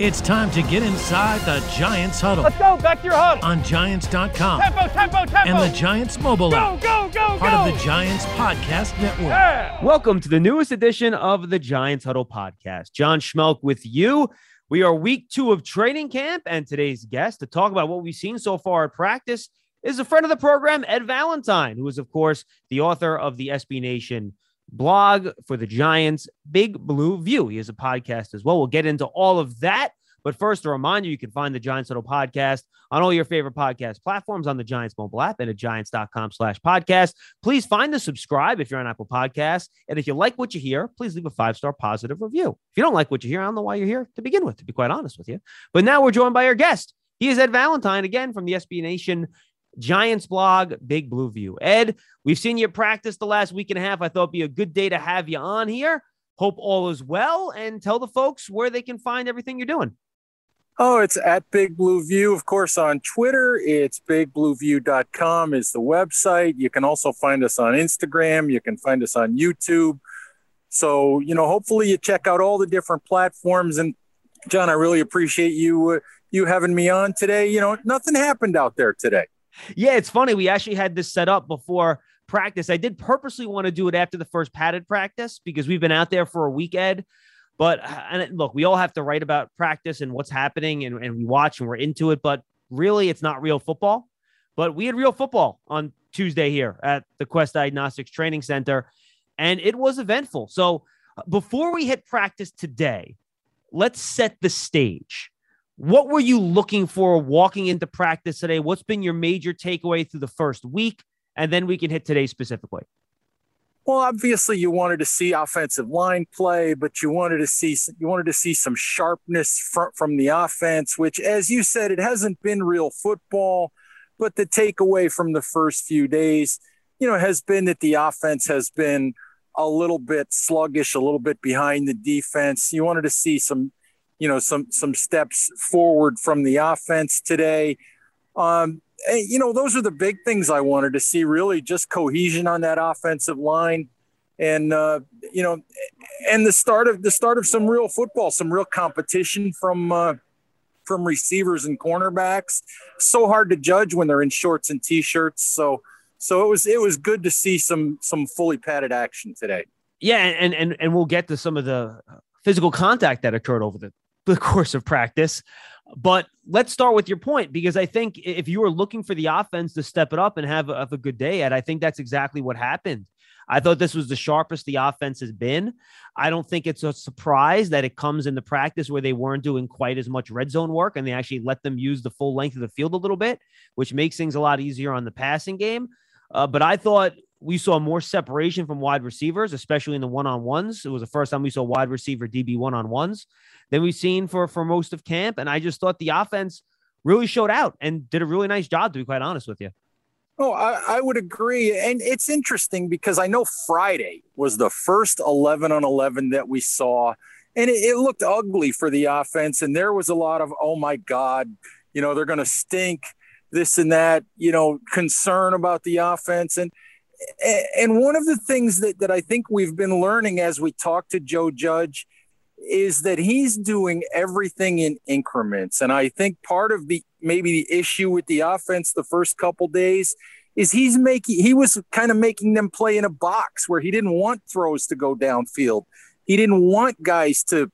It's time to get inside the Giants huddle Let's go. Back to your huddle. on Giants.com Tempo, tempo, tempo. and the Giants mobile go, app, go, go, part go. of the Giants podcast network. Yeah. Welcome to the newest edition of the Giants Huddle podcast. John Schmeelk with you. We are week two of training camp, and today's guest to talk about what we've seen so far at practice is a friend of the program, Ed Valentine, who is, of course, the author of the SB Nation blog for the Giants, Big Blue View. He has a podcast as well. We'll get into all of that. But first, a reminder you can find the Giants Huddle podcast on all your favorite podcast platforms on the Giants mobile app and at giants.com slash podcast. Please find the subscribe if you're on Apple Podcasts. And if you like what you hear, please leave a five star positive review. If you don't like what you hear, I don't know why you're here to begin with, to be quite honest with you. But now we're joined by our guest. He is Ed Valentine again from the SB Nation Giants blog, Big Blue View. Ed, we've seen you practice the last week and a half. I thought it'd be a good day to have you on here. Hope all is well and tell the folks where they can find everything you're doing. Oh, it's at Big Blue View, of course, on Twitter. It's bigblueview.com is the website. You can also find us on Instagram. You can find us on YouTube. So, you know, hopefully you check out all the different platforms. And John, I really appreciate you uh, you having me on today. You know, nothing happened out there today. Yeah, it's funny. We actually had this set up before practice. I did purposely want to do it after the first padded practice because we've been out there for a week, Ed. But uh, and look, we all have to write about practice and what's happening, and, and we watch and we're into it. But really, it's not real football. But we had real football on Tuesday here at the Quest Diagnostics Training Center, and it was eventful. So uh, before we hit practice today, let's set the stage. What were you looking for walking into practice today? What's been your major takeaway through the first week? And then we can hit today specifically. Well, obviously you wanted to see offensive line play, but you wanted to see you wanted to see some sharpness from, from the offense, which as you said, it hasn't been real football, but the takeaway from the first few days, you know, has been that the offense has been a little bit sluggish, a little bit behind the defense. You wanted to see some, you know, some some steps forward from the offense today. Um, and, you know, those are the big things I wanted to see. Really, just cohesion on that offensive line, and uh, you know, and the start of the start of some real football, some real competition from uh, from receivers and cornerbacks. So hard to judge when they're in shorts and t-shirts. So so it was it was good to see some some fully padded action today. Yeah, and and and we'll get to some of the physical contact that occurred over the, the course of practice. But let's start with your point because I think if you were looking for the offense to step it up and have a, have a good day, and I think that's exactly what happened. I thought this was the sharpest the offense has been. I don't think it's a surprise that it comes in the practice where they weren't doing quite as much red zone work and they actually let them use the full length of the field a little bit, which makes things a lot easier on the passing game. Uh, but I thought we saw more separation from wide receivers, especially in the one on ones. It was the first time we saw wide receiver DB one on ones than we've seen for for most of camp. And I just thought the offense really showed out and did a really nice job, to be quite honest with you. Oh, I, I would agree. And it's interesting because I know Friday was the first 11 on 11 that we saw, and it, it looked ugly for the offense. And there was a lot of, oh my God, you know, they're going to stink, this and that, you know, concern about the offense. And and one of the things that, that I think we've been learning as we talk to Joe Judge is that he's doing everything in increments. And I think part of the maybe the issue with the offense the first couple days is he's making he was kind of making them play in a box where he didn't want throws to go downfield. He didn't want guys to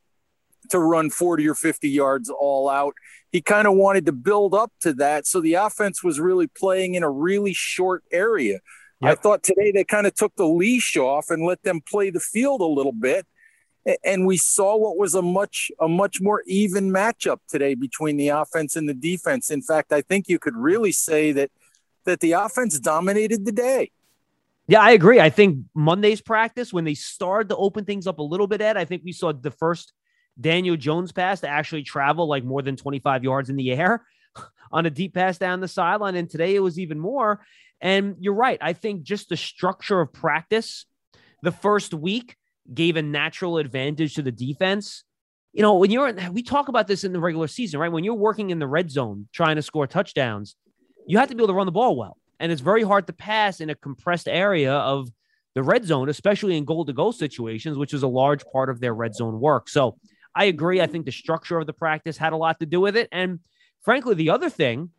to run 40 or 50 yards all out. He kind of wanted to build up to that. So the offense was really playing in a really short area. Yep. I thought today they kind of took the leash off and let them play the field a little bit and we saw what was a much a much more even matchup today between the offense and the defense. In fact, I think you could really say that that the offense dominated the day. Yeah, I agree. I think Monday's practice when they started to open things up a little bit, Ed, I think we saw the first Daniel Jones pass to actually travel like more than 25 yards in the air on a deep pass down the sideline. And today it was even more. And you're right. I think just the structure of practice the first week gave a natural advantage to the defense. You know, when you're we talk about this in the regular season, right? When you're working in the red zone trying to score touchdowns, you have to be able to run the ball well. And it's very hard to pass in a compressed area of the red zone, especially in goal to goal situations, which is a large part of their red zone work. So I agree. I think the structure of the practice had a lot to do with it. And frankly, the other thing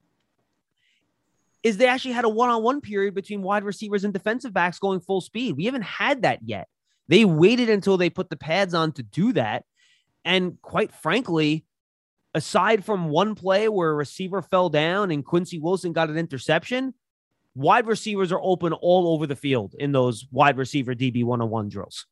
is they actually had a one-on-one period between wide receivers and defensive backs going full speed. We haven't had that yet. They waited until they put the pads on to do that. And quite frankly, aside from one play where a receiver fell down and Quincy Wilson got an interception, wide receivers are open all over the field in those wide receiver DB one-on-one drills.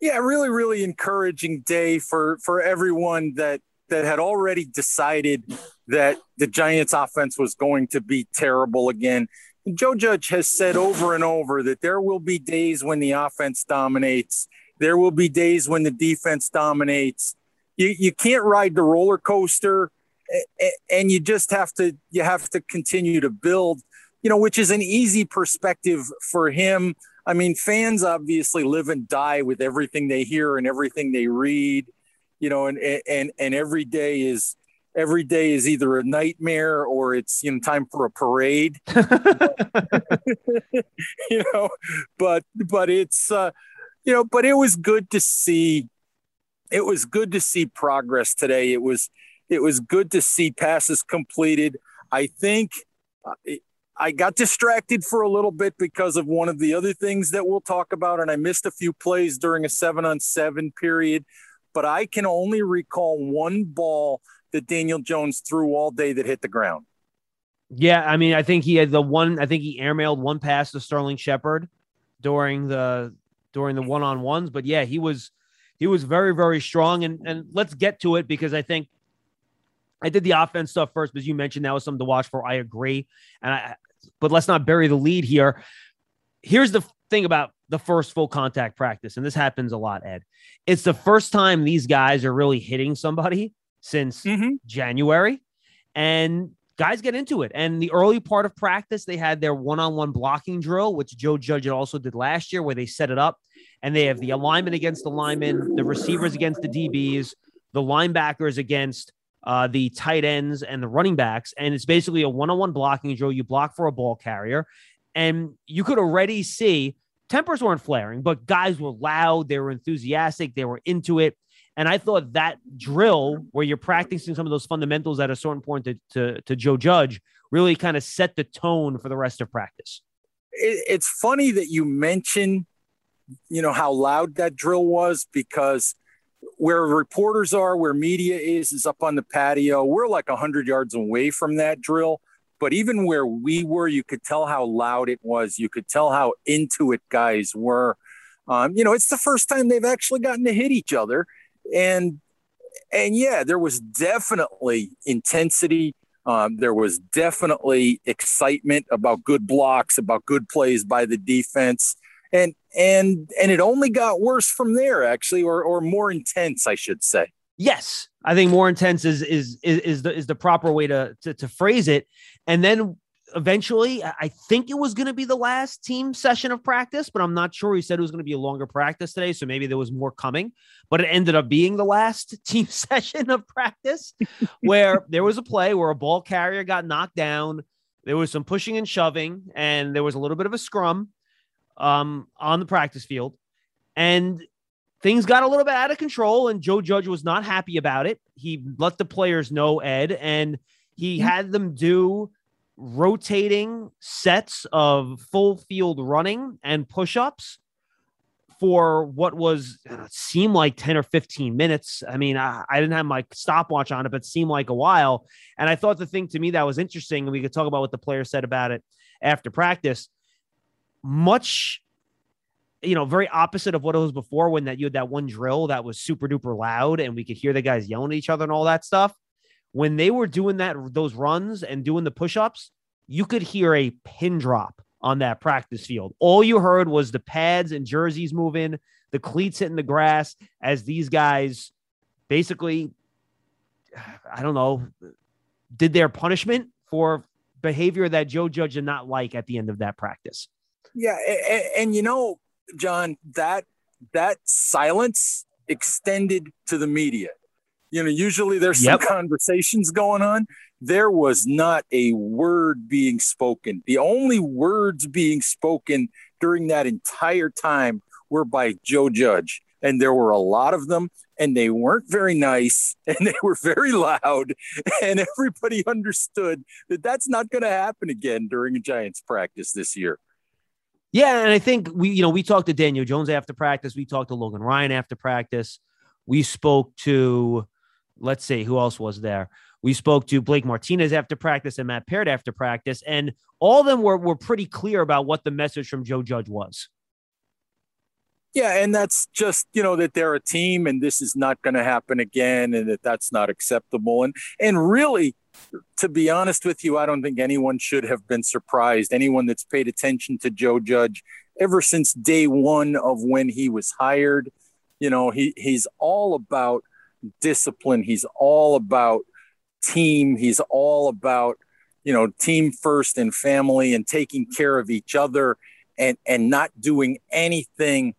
Yeah, really, really encouraging day for for everyone that that had already decided that the Giants offense was going to be terrible again. Joe Judge has said over and over that there will be days when the offense dominates. There will be days when the defense dominates. You, you can't ride the roller coaster and you just have to you have to continue to build, you know, which is an easy perspective for him. I mean, fans obviously live and die with everything they hear and everything they read you know, and and and every day is every day is either a nightmare or it's you know time for a parade. you know, but but it's uh, you know, but it was good to see. It was good to see progress today. It was it was good to see passes completed. I think. Uh, I got distracted for a little bit because of one of the other things that we'll talk about, and I missed a few plays during a seven on seven period but I can only recall one ball that Daniel Jones threw all day that hit the ground. Yeah, I mean, I think he had the one. I think he airmailed one pass to Sterling Shepard during the during the one on ones. But yeah, he was he was very very strong. And and let's get to it because I think I did the offense stuff first, as you mentioned that was something to watch for. I agree, and I but let's not bury the lead here. Here's the thing about the first full contact practice, and this happens a lot, Ed. It's the first time these guys are really hitting somebody since mm-hmm. January, and guys get into it. And the early part of practice, they had their one on one blocking drill, which Joe Judge also did last year, where they set it up and they have the alignment against the linemen, the receivers against the DBs, the linebackers against uh, the tight ends and the running backs. And it's basically a one on one blocking drill. You block for a ball carrier. And you could already see tempers weren't flaring, but guys were loud, they were enthusiastic, they were into it. And I thought that drill where you're practicing some of those fundamentals at a certain point to, to, to Joe Judge really kind of set the tone for the rest of practice. It's funny that you mention, you know, how loud that drill was because where reporters are, where media is, is up on the patio. We're like 100 yards away from that drill. But even where we were, you could tell how loud it was. You could tell how into it guys were. Um, you know, it's the first time they've actually gotten to hit each other, and and yeah, there was definitely intensity. Um, there was definitely excitement about good blocks, about good plays by the defense, and and and it only got worse from there, actually, or or more intense, I should say. Yes, I think more intense is is is, is the is the proper way to, to to phrase it. And then eventually, I think it was going to be the last team session of practice, but I'm not sure. He said it was going to be a longer practice today, so maybe there was more coming. But it ended up being the last team session of practice, where there was a play where a ball carrier got knocked down. There was some pushing and shoving, and there was a little bit of a scrum um, on the practice field. And things got a little bit out of control, and Joe Judge was not happy about it. He let the players know, Ed, and he mm-hmm. had them do rotating sets of full field running and push ups for what was uh, seemed like 10 or 15 minutes. I mean, I, I, didn't have my stopwatch on it, but it seemed like a while. And I thought the thing to me that was interesting, and we could talk about what the player said about it after practice, much you know, very opposite of what it was before when that you had that one drill that was super duper loud and we could hear the guys yelling at each other and all that stuff. When they were doing that, those runs and doing the push ups, you could hear a pin drop on that practice field. All you heard was the pads and jerseys moving, the cleats hitting the grass as these guys basically, I don't know, did their punishment for behavior that Joe Judge did not like at the end of that practice. Yeah, and, and you know, John, that that silence extended to the media. You know, usually there's some yep. conversations going on. There was not a word being spoken. The only words being spoken during that entire time were by Joe Judge. and there were a lot of them, and they weren't very nice, and they were very loud, and everybody understood that that's not going to happen again during a Giants practice this year. Yeah, and I think we, you know, we talked to Daniel Jones after practice. We talked to Logan Ryan after practice. We spoke to, let's see, who else was there? We spoke to Blake Martinez after practice and Matt Peart after practice, and all of them were were pretty clear about what the message from Joe Judge was. Yeah, and that's just you know that they're a team, and this is not going to happen again, and that that's not acceptable. And and really, to be honest with you, I don't think anyone should have been surprised. Anyone that's paid attention to Joe Judge ever since day one of when he was hired, you know, he he's all about discipline. He's all about team. He's all about you know team first and family and taking care of each other and and not doing anything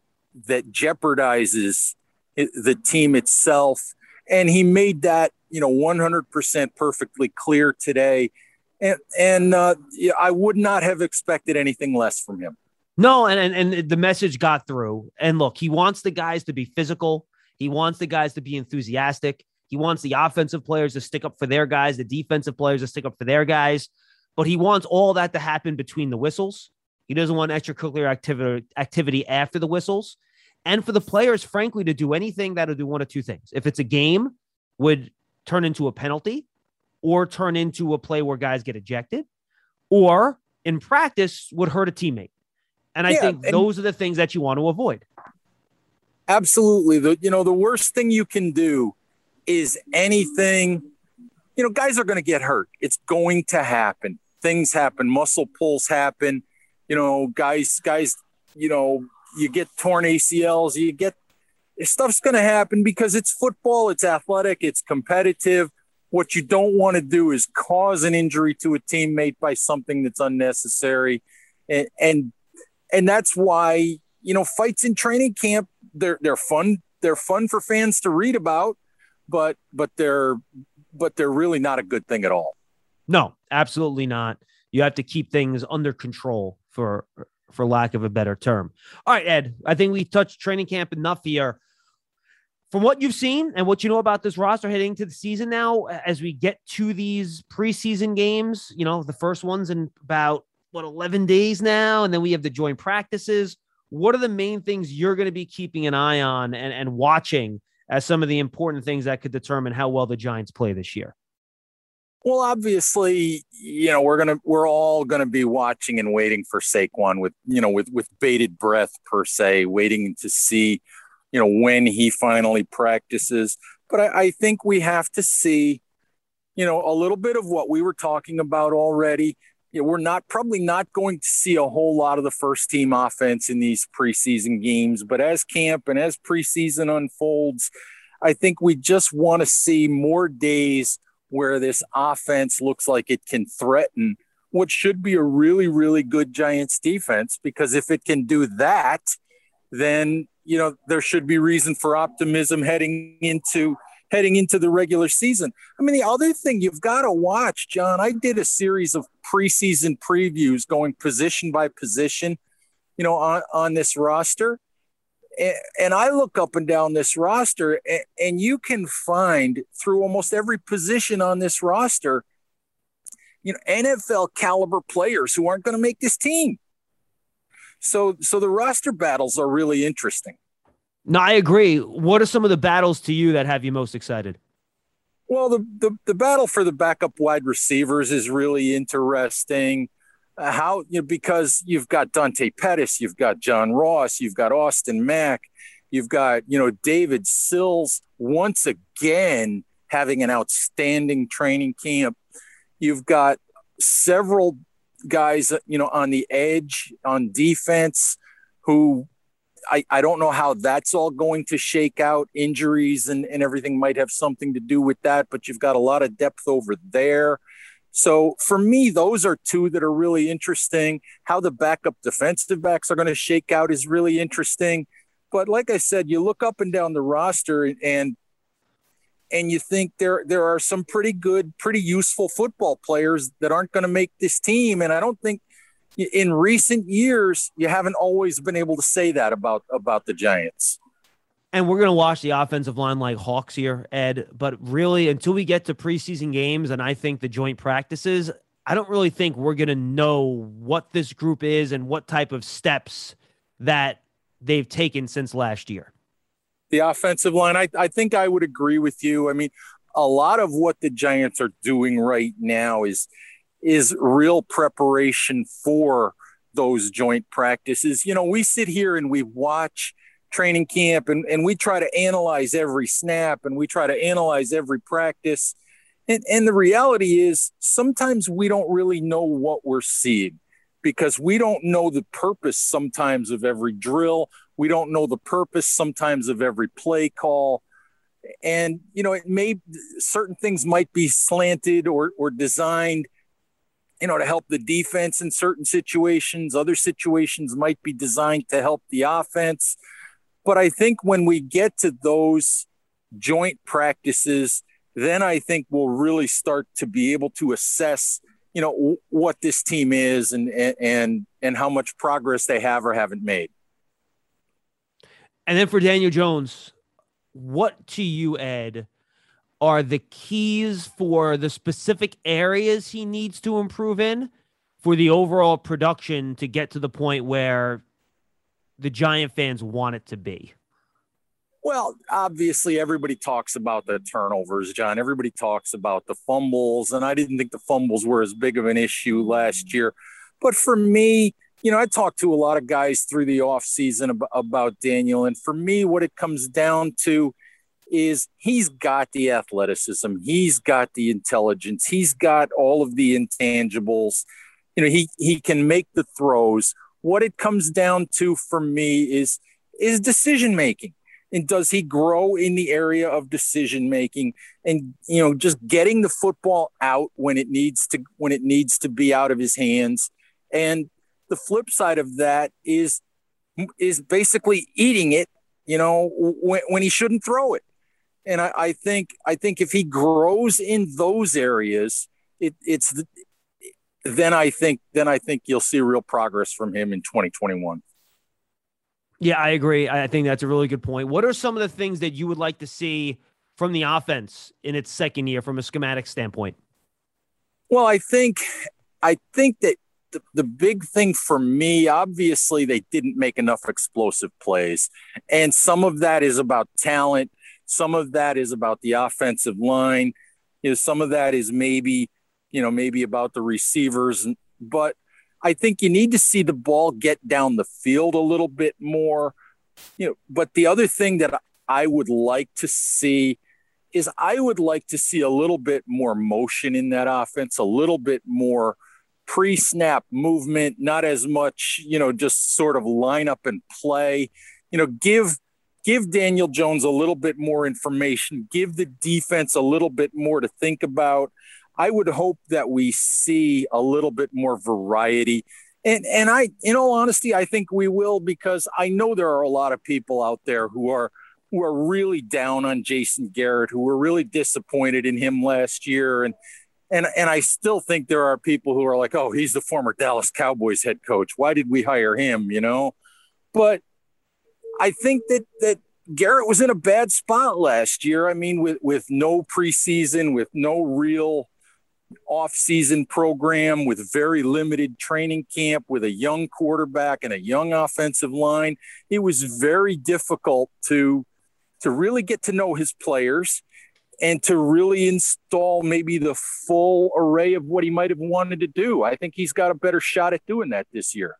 that jeopardizes the team itself. And he made that, you know, 100% perfectly clear today. And, and uh, I would not have expected anything less from him. No, and, and and the message got through. And look, he wants the guys to be physical. He wants the guys to be enthusiastic. He wants the offensive players to stick up for their guys, the defensive players to stick up for their guys. But he wants all that to happen between the whistles. He doesn't want extracurricular activity activity after the whistles and for the players, frankly, to do anything that'll do one of two things. If it's a game, would turn into a penalty or turn into a play where guys get ejected, or in practice would hurt a teammate. And I yeah, think those are the things that you want to avoid. Absolutely. The you know, the worst thing you can do is anything, you know, guys are going to get hurt. It's going to happen. Things happen, muscle pulls happen, you know, guys guys, you know, you get torn ACLs, you get stuff's going to happen because it's football, it's athletic, it's competitive. What you don't want to do is cause an injury to a teammate by something that's unnecessary, and and, and that's why you know fights in training camp they're they're fun they're fun for fans to read about, but but they're but they're really not a good thing at all. No, absolutely not. You have to keep things under control for for lack of a better term. All right, Ed, I think we touched training camp enough here. From what you've seen and what you know about this roster heading to the season now, as we get to these preseason games, you know, the first one's in about what 11 days now, and then we have the joint practices. What are the main things you're going to be keeping an eye on and, and watching as some of the important things that could determine how well the Giants play this year? Well, obviously, you know, we're gonna we're all gonna be watching and waiting for Saquon with you know with with bated breath per se, waiting to see, you know, when he finally practices. But I, I think we have to see, you know, a little bit of what we were talking about already. You know, we're not probably not going to see a whole lot of the first team offense in these preseason games, but as camp and as preseason unfolds, I think we just want to see more days where this offense looks like it can threaten what should be a really, really good Giants defense. Because if it can do that, then you know there should be reason for optimism heading into heading into the regular season. I mean, the other thing you've got to watch, John. I did a series of preseason previews going position by position, you know, on on this roster and I look up and down this roster, and you can find through almost every position on this roster, you know, NFL caliber players who aren't going to make this team. So, so the roster battles are really interesting. No, I agree. What are some of the battles to you that have you most excited? Well, the, the, the battle for the backup wide receivers is really interesting. Uh, how you know because you've got Dante Pettis, you've got John Ross, you've got Austin Mack, you've got you know David Sills once again having an outstanding training camp. You've got several guys you know on the edge on defense who I, I don't know how that's all going to shake out. Injuries and, and everything might have something to do with that, but you've got a lot of depth over there. So for me, those are two that are really interesting. How the backup defensive backs are going to shake out is really interesting. But like I said, you look up and down the roster and and you think there there are some pretty good, pretty useful football players that aren't going to make this team. And I don't think in recent years you haven't always been able to say that about about the Giants. And we're going to watch the offensive line like hawks here, Ed. But really, until we get to preseason games and I think the joint practices, I don't really think we're going to know what this group is and what type of steps that they've taken since last year. The offensive line, I, I think I would agree with you. I mean, a lot of what the Giants are doing right now is is real preparation for those joint practices. You know, we sit here and we watch training camp and, and we try to analyze every snap and we try to analyze every practice. And, and the reality is sometimes we don't really know what we're seeing because we don't know the purpose sometimes of every drill. We don't know the purpose sometimes of every play call. And you know it may certain things might be slanted or or designed you know to help the defense in certain situations. Other situations might be designed to help the offense. But i think when we get to those joint practices then i think we'll really start to be able to assess you know what this team is and and and how much progress they have or haven't made and then for daniel jones what to you, Ed, are the keys for the specific areas he needs to improve in for the overall production to get to the point where the Giant fans want it to be? Well, obviously, everybody talks about the turnovers, John. Everybody talks about the fumbles, and I didn't think the fumbles were as big of an issue last year. But for me, you know, I talked to a lot of guys through the offseason about, about Daniel. And for me, what it comes down to is he's got the athleticism, he's got the intelligence, he's got all of the intangibles. You know, he he can make the throws. What it comes down to for me is is decision making. And does he grow in the area of decision making and you know just getting the football out when it needs to when it needs to be out of his hands and the flip side of that is is basically eating it, you know, when, when he shouldn't throw it. And I, I, think I think if he grows in those areas, it, it's the, then I think then I think you'll see real progress from him in 2021. Yeah, I agree. I think that's a really good point. What are some of the things that you would like to see from the offense in its second year from a schematic standpoint? Well, I think I think that the, the big thing for me, obviously, they didn't make enough explosive plays. And some of that is about talent. Some of that is about the offensive line. You know, some of that is maybe, you know, maybe about the receivers. But I think you need to see the ball get down the field a little bit more. You know, but the other thing that I would like to see is I would like to see a little bit more motion in that offense, a little bit more pre-snap movement, not as much, you know, just sort of line up and play. You know, give give Daniel Jones a little bit more information, give the defense a little bit more to think about. I would hope that we see a little bit more variety. And and I in all honesty, I think we will because I know there are a lot of people out there who are who are really down on Jason Garrett, who were really disappointed in him last year and and and I still think there are people who are like, "Oh, he's the former Dallas Cowboys head coach. Why did we hire him?" You know, but I think that that Garrett was in a bad spot last year. I mean, with with no preseason, with no real off-season program, with very limited training camp, with a young quarterback and a young offensive line, it was very difficult to to really get to know his players and to really install maybe the full array of what he might have wanted to do. I think he's got a better shot at doing that this year.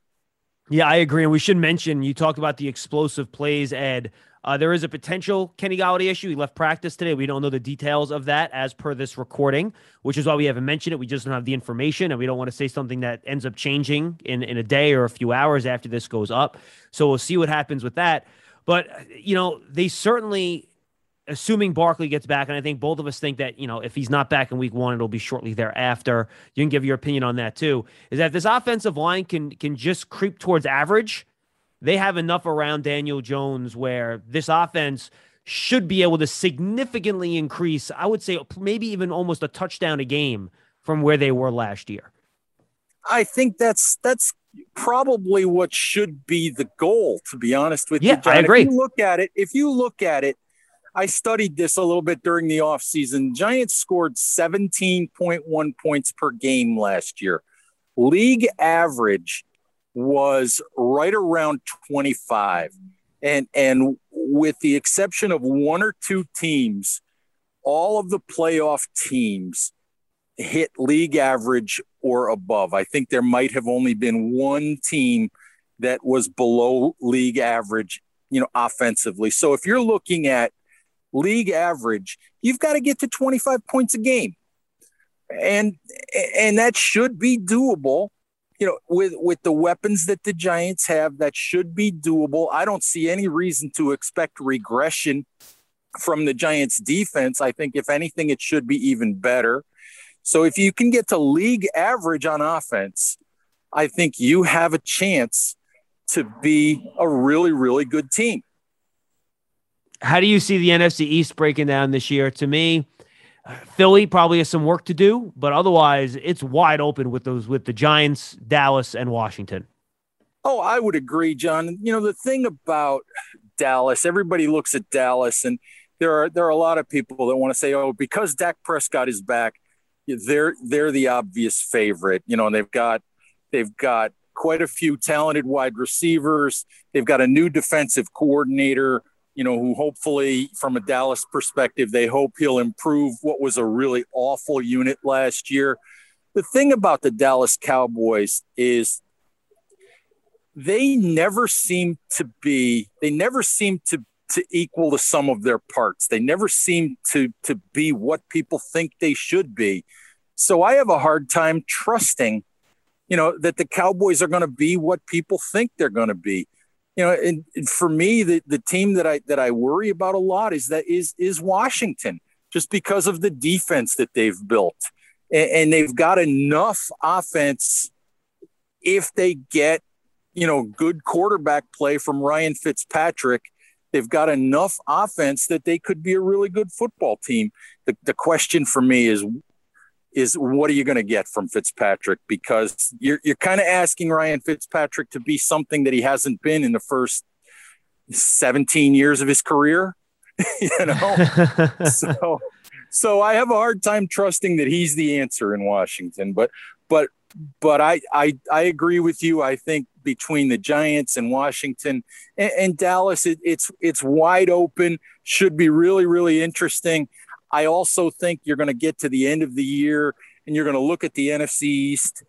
Yeah, I agree. And we should mention you talked about the explosive plays, Ed. Uh, there is a potential Kenny Golladay issue. He left practice today. We don't know the details of that as per this recording, which is why we haven't mentioned it. We just don't have the information, and we don't want to say something that ends up changing in, in a day or a few hours after this goes up. So we'll see what happens with that. But, you know, they certainly assuming Barkley gets back, and I think both of us think that, you know, if he's not back in week one, it'll be shortly thereafter. You can give your opinion on that too. Is that this offensive line can can just creep towards average, they have enough around Daniel Jones where this offense should be able to significantly increase, I would say maybe even almost a touchdown a game from where they were last year. I think that's that's probably what should be the goal, to be honest with yeah, you. John. I agree. If you look at it, if you look at it, I studied this a little bit during the offseason. Giants scored 17.1 points per game last year. League average was right around 25. And and with the exception of one or two teams, all of the playoff teams hit league average or above. I think there might have only been one team that was below league average, you know, offensively. So if you're looking at league average, you've got to get to 25 points a game. And and that should be doable. You know, with with the weapons that the Giants have, that should be doable. I don't see any reason to expect regression from the Giants defense. I think if anything it should be even better. So if you can get to league average on offense, I think you have a chance to be a really, really good team. How do you see the NFC East breaking down this year? To me, uh, Philly probably has some work to do, but otherwise it's wide open with those with the Giants, Dallas, and Washington. Oh, I would agree, John. You know, the thing about Dallas, everybody looks at Dallas and there are there are a lot of people that want to say, "Oh, because Dak Prescott is back, they're they're the obvious favorite. You know, and they've got they've got quite a few talented wide receivers. They've got a new defensive coordinator. You know, who hopefully, from a Dallas perspective, they hope he'll improve what was a really awful unit last year. The thing about the Dallas Cowboys is they never seem to be they never seem to to equal the sum of their parts. They never seem to to be what people think they should be. So I have a hard time trusting, you know, that the Cowboys are going to be what people think they're going to be. You know, and, and for me, the, the team that I that I worry about a lot is that is is Washington, just because of the defense that they've built, and, and they've got enough offense if they get, you know, good quarterback play from Ryan Fitzpatrick they've got enough offense that they could be a really good football team. The, the question for me is is what are you going to get from Fitzpatrick? Because you're you're kind of asking Ryan Fitzpatrick to be something that he hasn't been in the first 17 years of his career. you know, so so I have a hard time trusting that he's the answer in Washington. But but but I I I agree with you. I think between the Giants and Washington and, and Dallas, it, it's it's wide open. Should be really really interesting. I also think you're going to get to the end of the year and you're going to look at the NFC East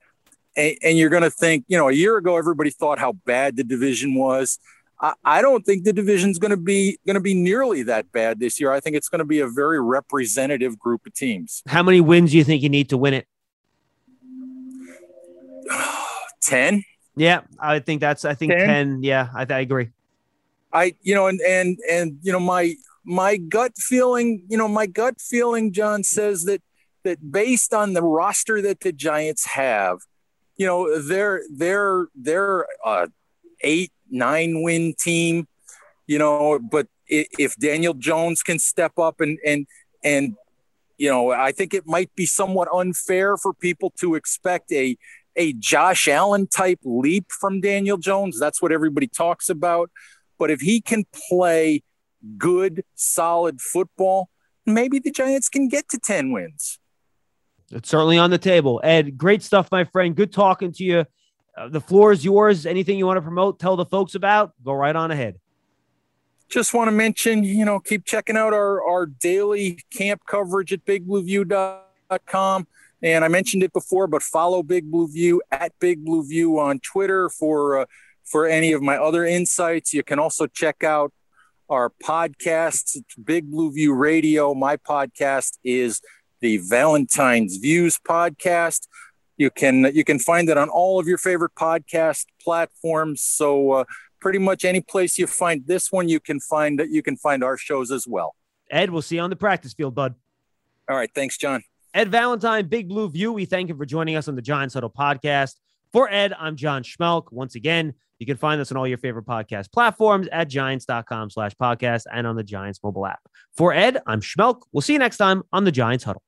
and, and you're going to think, you know, a year ago everybody thought how bad the division was. I, I don't think the division's going to be going to be nearly that bad this year. I think it's going to be a very representative group of teams. How many wins do you think you need to win it? 10 yeah i think that's i think 10, 10 yeah I, I agree i you know and and and you know my my gut feeling you know my gut feeling john says that that based on the roster that the giants have you know they're they're they're a eight nine win team you know but if daniel jones can step up and and and you know i think it might be somewhat unfair for people to expect a a Josh Allen type leap from Daniel Jones. That's what everybody talks about. But if he can play good, solid football, maybe the Giants can get to 10 wins. It's certainly on the table. Ed, great stuff, my friend. Good talking to you. Uh, the floor is yours. Anything you want to promote, tell the folks about, go right on ahead. Just want to mention, you know, keep checking out our, our daily camp coverage at bigblueview.com. And I mentioned it before, but follow Big Blue View at Big Blue View on Twitter for uh, for any of my other insights. You can also check out our podcasts. It's Big Blue View Radio. My podcast is the Valentine's Views podcast. You can you can find it on all of your favorite podcast platforms. So uh, pretty much any place you find this one, you can find that you can find our shows as well. Ed, we'll see you on the practice field, bud. All right, thanks, John. Ed Valentine, Big Blue View. We thank him for joining us on the Giants Huddle podcast. For Ed, I'm John Schmeelk. Once again, you can find us on all your favorite podcast platforms at giants.com slash podcast and on the Giants mobile app. For Ed, I'm Schmeelk. We'll see you next time on the Giants Huddle.